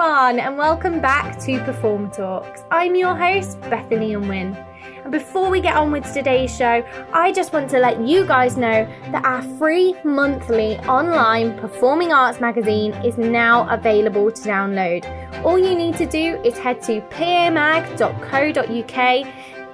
everyone, and welcome back to Perform Talks. I'm your host, Bethany Unwin. Before we get on with today's show, I just want to let you guys know that our free monthly online performing arts magazine is now available to download. All you need to do is head to pamag.co.uk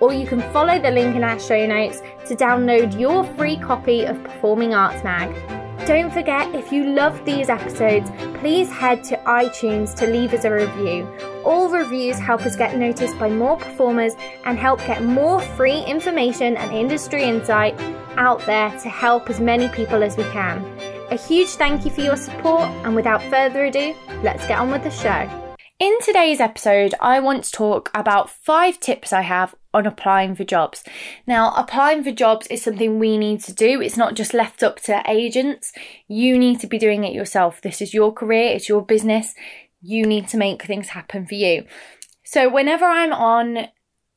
or you can follow the link in our show notes to download your free copy of Performing Arts Mag. Don't forget, if you love these episodes, please head to iTunes to leave us a review. All reviews help us get noticed by more performers and help get more free information and industry insight out there to help as many people as we can. A huge thank you for your support, and without further ado, let's get on with the show. In today's episode, I want to talk about five tips I have on applying for jobs. Now, applying for jobs is something we need to do. It's not just left up to agents. You need to be doing it yourself. This is your career, it's your business. You need to make things happen for you. So, whenever I'm on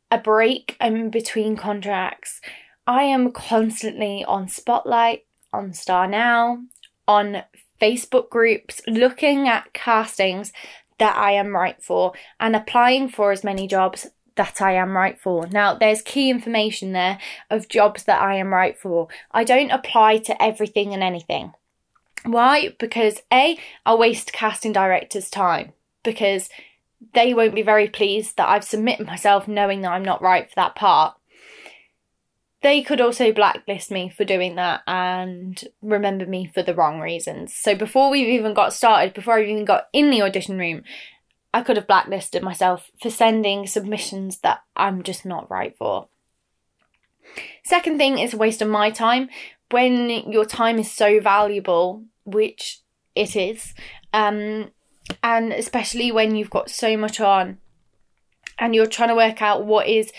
a break, I'm between contracts, I am constantly on Spotlight, on Star Now, on Facebook groups, looking at castings that I am right for and applying for as many jobs that I am right for. Now, there's key information there of jobs that I am right for. I don't apply to everything and anything. Why? Because A, I'll waste casting directors' time because they won't be very pleased that I've submitted myself knowing that I'm not right for that part they could also blacklist me for doing that and remember me for the wrong reasons. So before we've even got started, before I've even got in the audition room, I could have blacklisted myself for sending submissions that I'm just not right for. Second thing is a waste of my time. When your time is so valuable, which it is, um, and especially when you've got so much on and you're trying to work out what is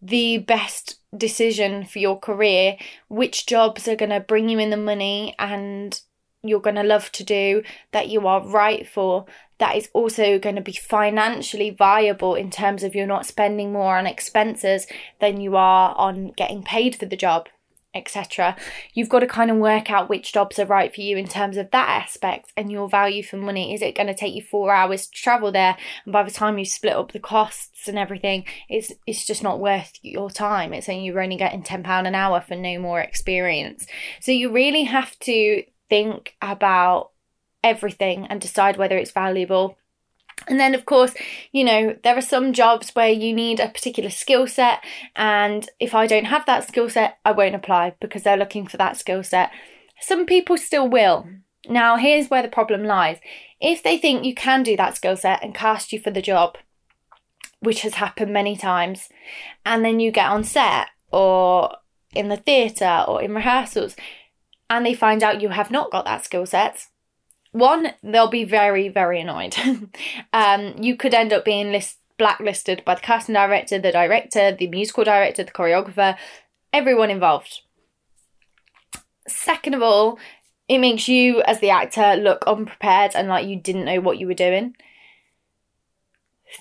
the best decision for your career, which jobs are going to bring you in the money and you're going to love to do, that you are right for, that is also going to be financially viable in terms of you're not spending more on expenses than you are on getting paid for the job etc. You've got to kind of work out which jobs are right for you in terms of that aspect and your value for money. Is it going to take you four hours to travel there? And by the time you split up the costs and everything, it's it's just not worth your time. It's saying you're only getting ten pound an hour for no more experience. So you really have to think about everything and decide whether it's valuable and then, of course, you know, there are some jobs where you need a particular skill set, and if I don't have that skill set, I won't apply because they're looking for that skill set. Some people still will. Now, here's where the problem lies. If they think you can do that skill set and cast you for the job, which has happened many times, and then you get on set or in the theatre or in rehearsals, and they find out you have not got that skill set, one, they'll be very, very annoyed. um, you could end up being list- blacklisted by the casting director, the director, the musical director, the choreographer, everyone involved. Second of all, it makes you as the actor look unprepared and like you didn't know what you were doing.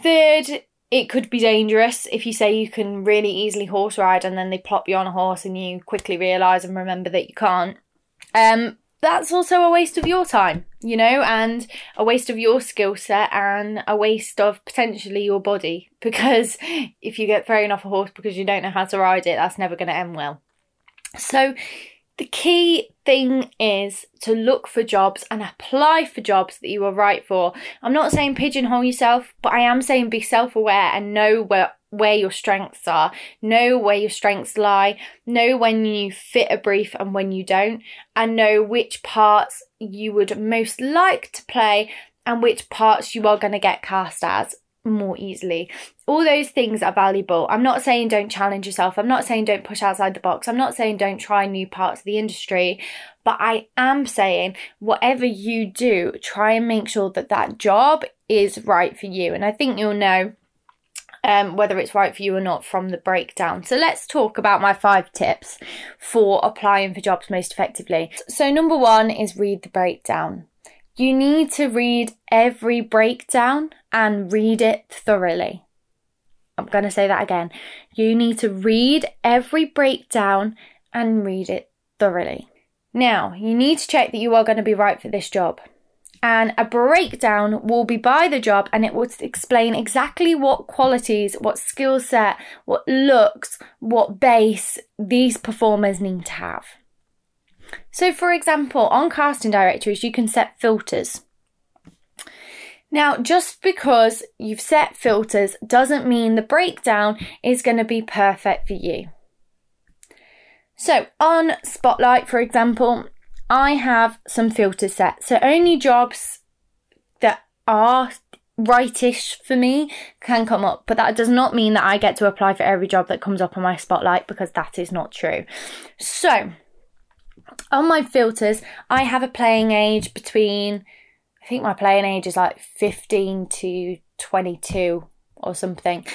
Third, it could be dangerous if you say you can really easily horse ride and then they plop you on a horse and you quickly realise and remember that you can't. Um, that's also a waste of your time, you know, and a waste of your skill set and a waste of potentially your body. Because if you get thrown off a horse because you don't know how to ride it, that's never going to end well. So, the key thing is to look for jobs and apply for jobs that you are right for. I'm not saying pigeonhole yourself, but I am saying be self aware and know where where your strengths are, know where your strengths lie, know when you fit a brief and when you don't, and know which parts you would most like to play and which parts you are going to get cast as more easily. All those things are valuable. I'm not saying don't challenge yourself. I'm not saying don't push outside the box. I'm not saying don't try new parts of the industry. But I am saying whatever you do, try and make sure that that job is right for you. And I think you'll know um, whether it's right for you or not from the breakdown. So let's talk about my five tips for applying for jobs most effectively. So, number one is read the breakdown. You need to read every breakdown and read it thoroughly. I'm going to say that again. You need to read every breakdown and read it thoroughly. Now, you need to check that you are going to be right for this job. And a breakdown will be by the job and it will explain exactly what qualities, what skill set, what looks, what base these performers need to have. So, for example, on casting directories, you can set filters. Now, just because you've set filters doesn't mean the breakdown is going to be perfect for you. So, on Spotlight, for example, I have some filters set. So, only jobs that are rightish for me can come up, but that does not mean that I get to apply for every job that comes up on my Spotlight because that is not true. So, on my filters, I have a playing age between I think my playing age is like 15 to 22 or something.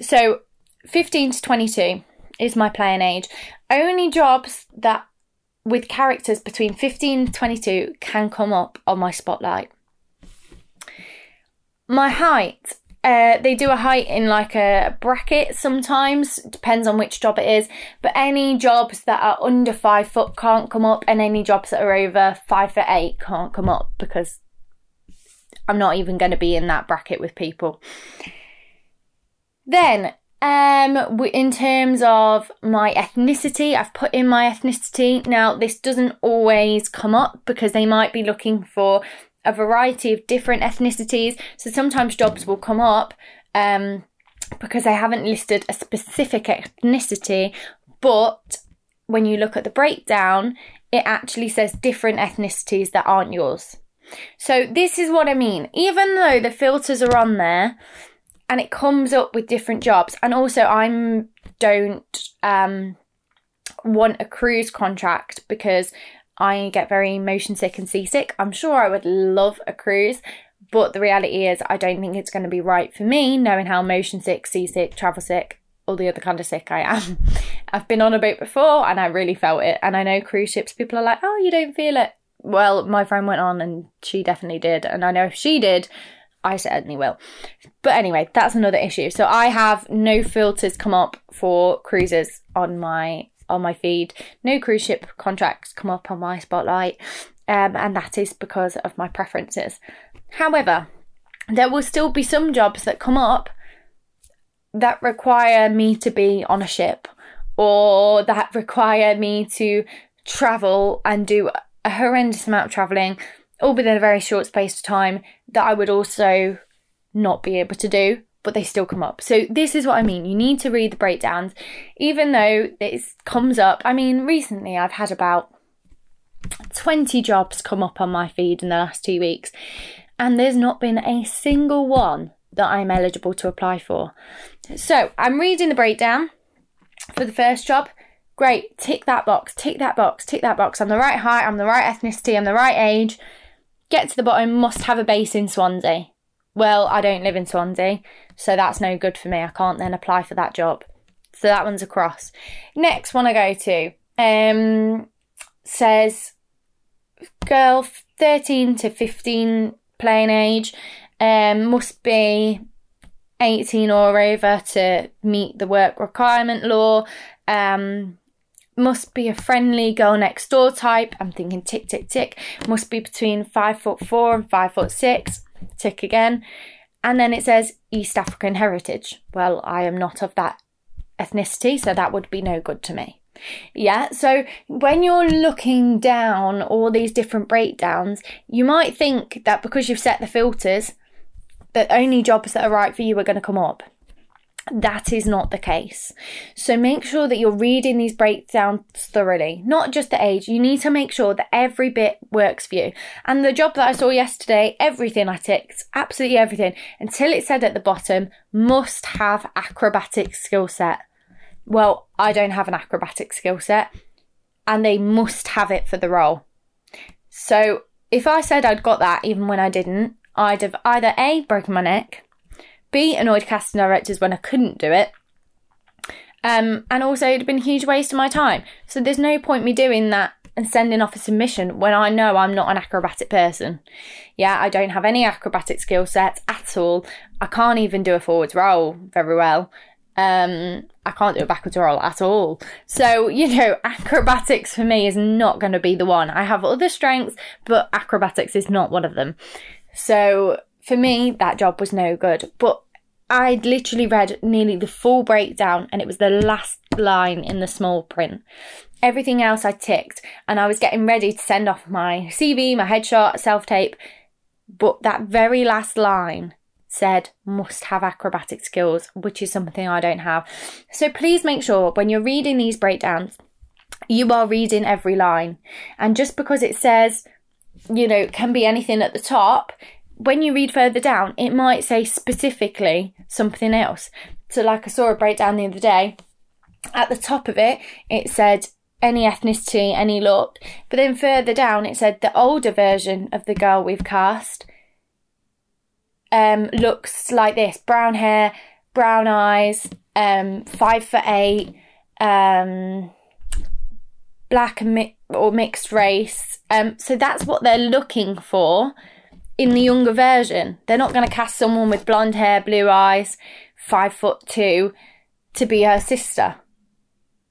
So 15 to 22 is my playing age. Only jobs that with characters between 15 and 22 can come up on my spotlight. My height, uh, they do a height in like a bracket sometimes, depends on which job it is. But any jobs that are under five foot can't come up, and any jobs that are over five foot eight can't come up because I'm not even going to be in that bracket with people. Then, um, in terms of my ethnicity, I've put in my ethnicity. Now, this doesn't always come up because they might be looking for a variety of different ethnicities. So sometimes jobs will come up um, because they haven't listed a specific ethnicity, but when you look at the breakdown, it actually says different ethnicities that aren't yours. So this is what I mean. Even though the filters are on there and it comes up with different jobs, and also I'm don't um, want a cruise contract because I get very motion sick and seasick. I'm sure I would love a cruise, but the reality is I don't think it's going to be right for me, knowing how motion sick, seasick, travel sick, all the other kind of sick I am. I've been on a boat before and I really felt it. And I know cruise ships, people are like, oh, you don't feel it. Well, my friend went on and she definitely did. And I know if she did, I certainly will. But anyway, that's another issue. So I have no filters come up for cruises on my on my feed. No cruise ship contracts come up on my spotlight. Um, and that is because of my preferences. However, there will still be some jobs that come up that require me to be on a ship or that require me to travel and do a horrendous amount of travelling, all within a very short space of time, that I would also not be able to do, but they still come up. So, this is what I mean. You need to read the breakdowns, even though this comes up. I mean, recently I've had about 20 jobs come up on my feed in the last two weeks, and there's not been a single one that I'm eligible to apply for. So, I'm reading the breakdown for the first job. Great, tick that box, tick that box, tick that box. I'm the right height, I'm the right ethnicity, I'm the right age. Get to the bottom, must have a base in Swansea. Well, I don't live in Swansea, so that's no good for me. I can't then apply for that job. So that one's across. Next one I go to um, says girl 13 to 15 playing age um, must be 18 or over to meet the work requirement law. Um, must be a friendly girl next door type. I'm thinking tick, tick, tick. Must be between five foot four and five foot six. Tick again. And then it says East African heritage. Well, I am not of that ethnicity, so that would be no good to me. Yeah, so when you're looking down all these different breakdowns, you might think that because you've set the filters, that only jobs that are right for you are going to come up. That is not the case. So make sure that you're reading these breakdowns thoroughly, not just the age. You need to make sure that every bit works for you. And the job that I saw yesterday, everything I ticked, absolutely everything, until it said at the bottom, must have acrobatic skill set. Well, I don't have an acrobatic skill set, and they must have it for the role. So if I said I'd got that even when I didn't, I'd have either A, broken my neck, B, annoyed casting directors when I couldn't do it. Um, and also, it'd been a huge waste of my time. So there's no point me doing that and sending off a submission when I know I'm not an acrobatic person. Yeah, I don't have any acrobatic skill sets at all. I can't even do a forwards roll very well. Um, I can't do a backwards roll at all. So, you know, acrobatics for me is not going to be the one. I have other strengths, but acrobatics is not one of them. So, for me, that job was no good. But I'd literally read nearly the full breakdown and it was the last line in the small print. Everything else I ticked and I was getting ready to send off my CV, my headshot, self tape. But that very last line said must have acrobatic skills, which is something I don't have. So please make sure when you're reading these breakdowns, you are reading every line. And just because it says, you know, can be anything at the top, when you read further down, it might say specifically something else. So, like I saw a breakdown the other day, at the top of it, it said any ethnicity, any look. But then further down, it said the older version of the girl we've cast um, looks like this brown hair, brown eyes, um, five foot eight, um, black mi- or mixed race. Um, so that's what they're looking for in the younger version. They're not going to cast someone with blonde hair, blue eyes, five foot two to be her sister.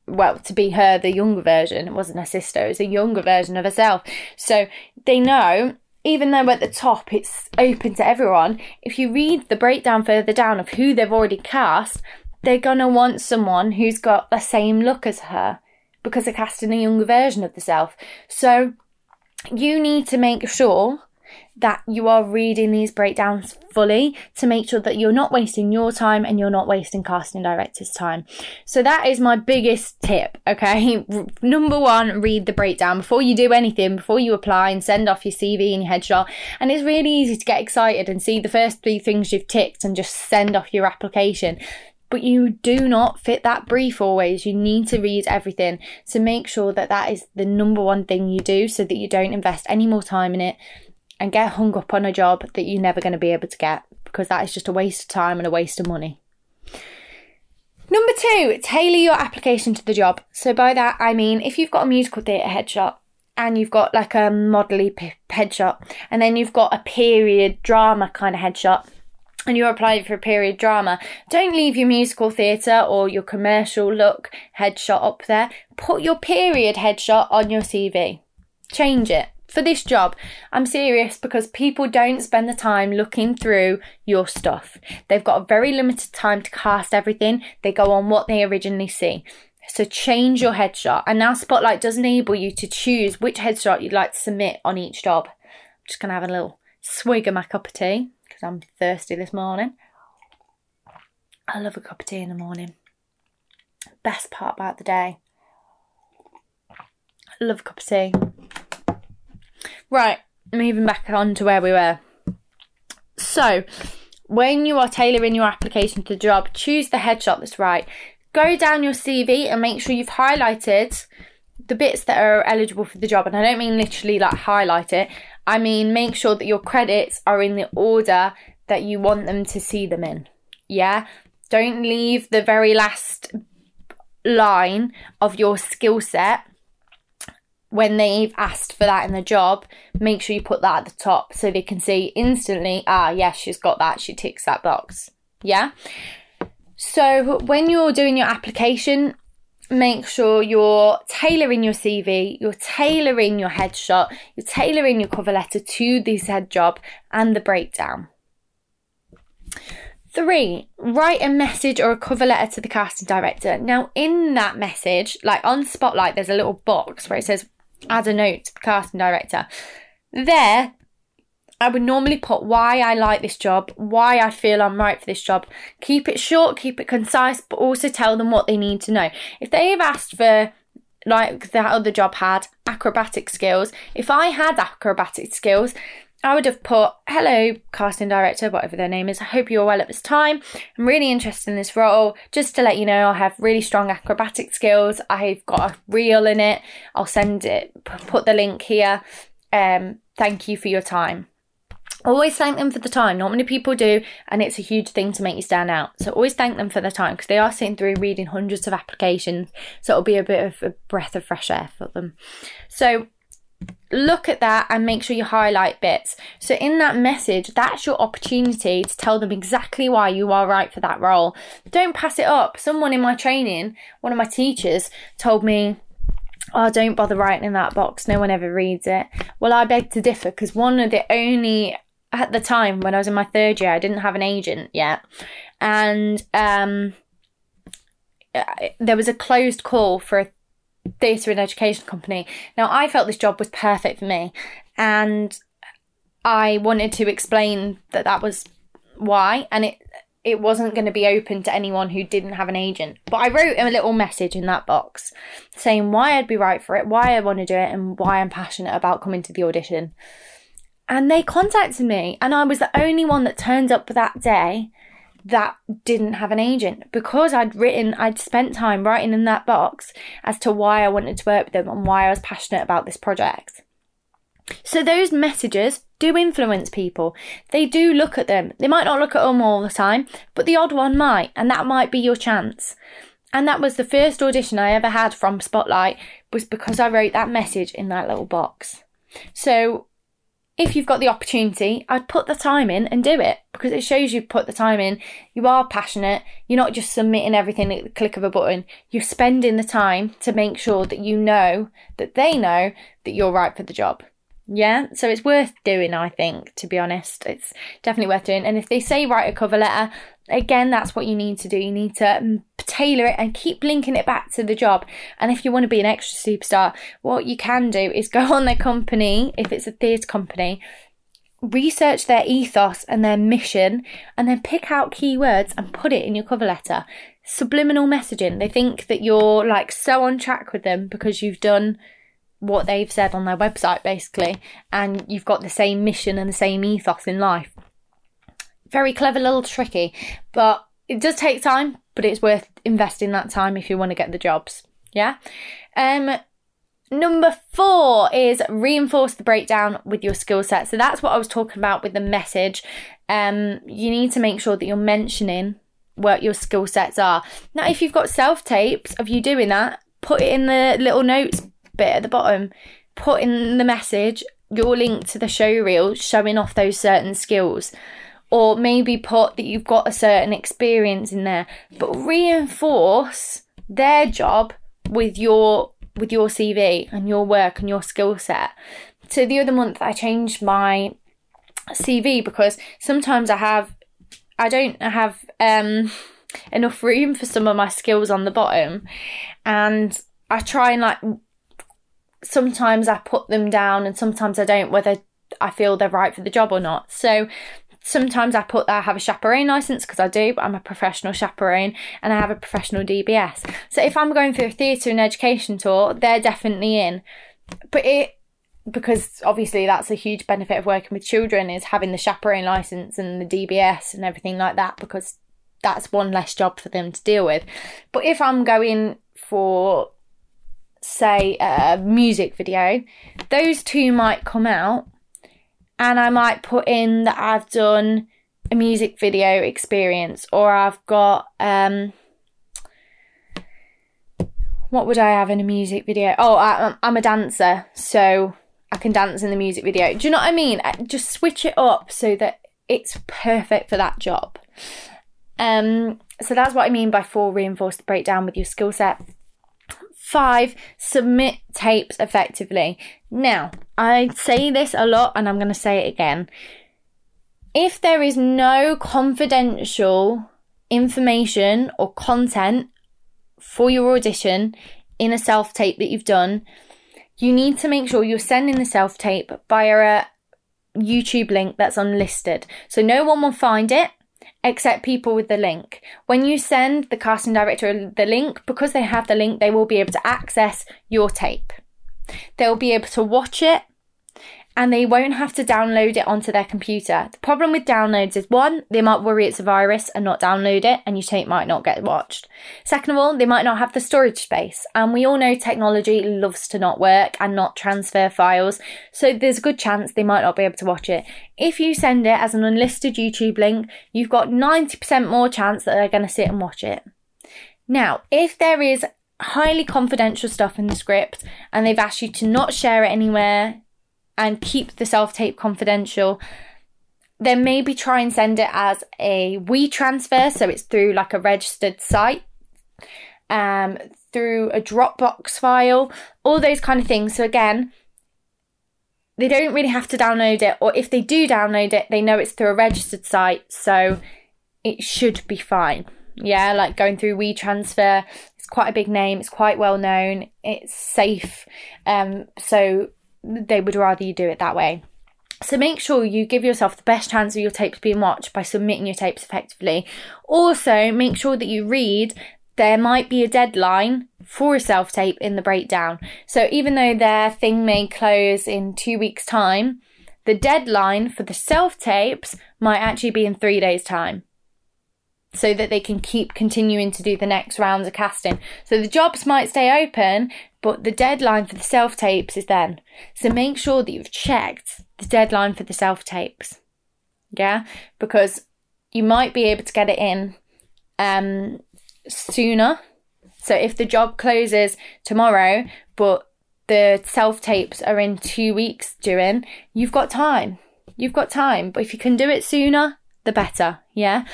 Well, to be her, the younger version. It wasn't her sister, it was a younger version of herself. So they know even though at the top it's open to everyone, if you read the breakdown further down of who they've already cast, they're gonna want someone who's got the same look as her because they're casting a younger version of the self. So you need to make sure that you are reading these breakdowns fully to make sure that you're not wasting your time and you're not wasting casting director's time. So that is my biggest tip, okay? Number one, read the breakdown before you do anything, before you apply and send off your CV and your headshot. And it's really easy to get excited and see the first three things you've ticked and just send off your application but you do not fit that brief always. You need to read everything. So make sure that that is the number one thing you do so that you don't invest any more time in it and get hung up on a job that you're never going to be able to get because that is just a waste of time and a waste of money. Number two, tailor your application to the job. So, by that, I mean if you've got a musical theatre headshot and you've got like a modelly p- headshot, and then you've got a period drama kind of headshot, and you're applying for a period drama, don't leave your musical theatre or your commercial look headshot up there. Put your period headshot on your CV. Change it for this job, I'm serious because people don't spend the time looking through your stuff. They've got a very limited time to cast everything, they go on what they originally see. So change your headshot. And now Spotlight does enable you to choose which headshot you'd like to submit on each job. I'm just going to have a little swig of my cup of tea because I'm thirsty this morning. I love a cup of tea in the morning. Best part about the day. I love a cup of tea. Right, moving back on to where we were. So, when you are tailoring your application to the job, choose the headshot that's right. Go down your CV and make sure you've highlighted the bits that are eligible for the job. And I don't mean literally like highlight it, I mean make sure that your credits are in the order that you want them to see them in. Yeah? Don't leave the very last line of your skill set when they've asked for that in the job, make sure you put that at the top so they can see instantly, ah, yes, yeah, she's got that, she ticks that box. Yeah? So when you're doing your application, make sure you're tailoring your CV, you're tailoring your headshot, you're tailoring your cover letter to this head job and the breakdown. Three, write a message or a cover letter to the casting director. Now, in that message, like on Spotlight, there's a little box where it says add a note to the casting director. There, I would normally put why I like this job, why I feel I'm right for this job. Keep it short, keep it concise, but also tell them what they need to know. If they have asked for, like that other job had, acrobatic skills, if I had acrobatic skills, I would have put, hello, casting director, whatever their name is. I hope you're well at this time. I'm really interested in this role. Just to let you know, I have really strong acrobatic skills. I've got a reel in it. I'll send it, put the link here. Um, thank you for your time. Always thank them for the time. Not many people do, and it's a huge thing to make you stand out. So always thank them for the time because they are sitting through reading hundreds of applications. So it'll be a bit of a breath of fresh air for them. So look at that and make sure you highlight bits. So, in that message, that's your opportunity to tell them exactly why you are right for that role. Don't pass it up. Someone in my training, one of my teachers, told me, Oh, don't bother writing in that box. No one ever reads it. Well, I beg to differ because one of the only, at the time when I was in my third year, I didn't have an agent yet. And um, there was a closed call for a theatre and education company. Now, I felt this job was perfect for me, and I wanted to explain that that was why, and it it wasn't going to be open to anyone who didn't have an agent. But I wrote a little message in that box saying why I'd be right for it, why I want to do it, and why I'm passionate about coming to the audition. And they contacted me, and I was the only one that turned up that day that didn't have an agent because I'd written, I'd spent time writing in that box as to why I wanted to work with them and why I was passionate about this project. So those messages do influence people. They do look at them. They might not look at them all the time, but the odd one might, and that might be your chance. And that was the first audition I ever had from Spotlight was because I wrote that message in that little box. So if you've got the opportunity, I'd put the time in and do it because it shows you put the time in. You are passionate. You're not just submitting everything at the click of a button. You're spending the time to make sure that you know that they know that you're right for the job. Yeah, so it's worth doing, I think, to be honest. It's definitely worth doing. And if they say write a cover letter, again, that's what you need to do. You need to mm, tailor it and keep linking it back to the job. And if you want to be an extra superstar, what you can do is go on their company, if it's a theatre company, research their ethos and their mission, and then pick out keywords and put it in your cover letter. Subliminal messaging. They think that you're like so on track with them because you've done what they've said on their website basically and you've got the same mission and the same ethos in life very clever little tricky but it does take time but it's worth investing that time if you want to get the jobs yeah? Um number four is reinforce the breakdown with your skill set. So that's what i was talking about with the message. Um you need to make sure that you're mentioning what your skill sets are. Now if you've got self tapes of you doing that put it in the little notes bit at the bottom, put in the message your link to the show reel showing off those certain skills. Or maybe put that you've got a certain experience in there, but reinforce their job with your with your CV and your work and your skill set. So the other month I changed my CV because sometimes I have I don't have um enough room for some of my skills on the bottom and I try and like sometimes I put them down and sometimes I don't, whether I feel they're right for the job or not. So sometimes I put that I have a chaperone license because I do, but I'm a professional chaperone and I have a professional DBS. So if I'm going for a theatre and education tour, they're definitely in. But it because obviously that's a huge benefit of working with children is having the chaperone license and the DBS and everything like that because that's one less job for them to deal with. But if I'm going for say, a music video, those two might come out, and I might put in that I've done a music video experience, or I've got um, what would I have in a music video? Oh, I, I'm a dancer, so I can dance in the music video. Do you know what I mean? Just switch it up so that it's perfect for that job. Um, so that's what I mean by four reinforced breakdown with your skill set. Five, submit tapes effectively. Now, I say this a lot and I'm going to say it again. If there is no confidential information or content for your audition in a self tape that you've done, you need to make sure you're sending the self tape via a YouTube link that's unlisted. So no one will find it except people with the link. When you send the casting director the link, because they have the link, they will be able to access your tape. They'll be able to watch it and they won't have to download it onto their computer. The problem with downloads is one, they might worry it's a virus and not download it, and your tape might not get watched. Second of all, they might not have the storage space, and we all know technology loves to not work and not transfer files, so there's a good chance they might not be able to watch it. If you send it as an unlisted YouTube link, you've got 90% more chance that they're going to sit and watch it. Now, if there is highly confidential stuff in the script and they've asked you to not share it anywhere and keep the self tape confidential, then maybe try and send it as a WeTransfer, so it's through like a registered site, um, through a Dropbox file, all those kind of things. So again, they don't really have to download it, or if they do download it, they know it's through a registered site, so it should be fine. Yeah, like going through WeTransfer, it's quite a big name, it's quite well known, it's safe, um, so they would rather you do it that way. So make sure you give yourself the best chance of your tapes being watched by submitting your tapes effectively. Also, make sure that you read there might be a deadline for a self tape in the breakdown. So even though their thing may close in two weeks' time, the deadline for the self tapes might actually be in three days' time. So that they can keep continuing to do the next rounds of casting. So the jobs might stay open, but the deadline for the self tapes is then. So make sure that you've checked the deadline for the self tapes. Yeah? Because you might be able to get it in um, sooner. So if the job closes tomorrow, but the self tapes are in two weeks doing, you've got time. You've got time. But if you can do it sooner, the better. Yeah.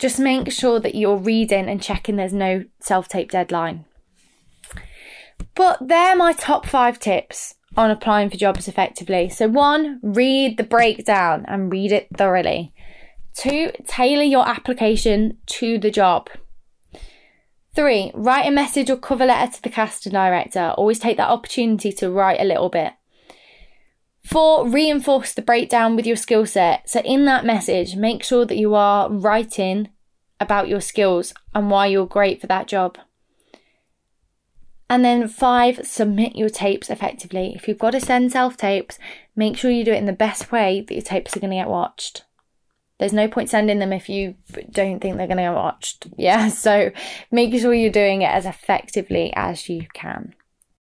Just make sure that you're reading and checking there's no self tape deadline. But they're my top five tips on applying for jobs effectively. So, one, read the breakdown and read it thoroughly. Two, tailor your application to the job. Three, write a message or cover letter to the casting director. Always take that opportunity to write a little bit. Four, reinforce the breakdown with your skill set. So, in that message, make sure that you are writing about your skills and why you're great for that job. And then five, submit your tapes effectively. If you've got to send self tapes, make sure you do it in the best way that your tapes are going to get watched. There's no point sending them if you don't think they're going to get watched. Yeah, so make sure you're doing it as effectively as you can.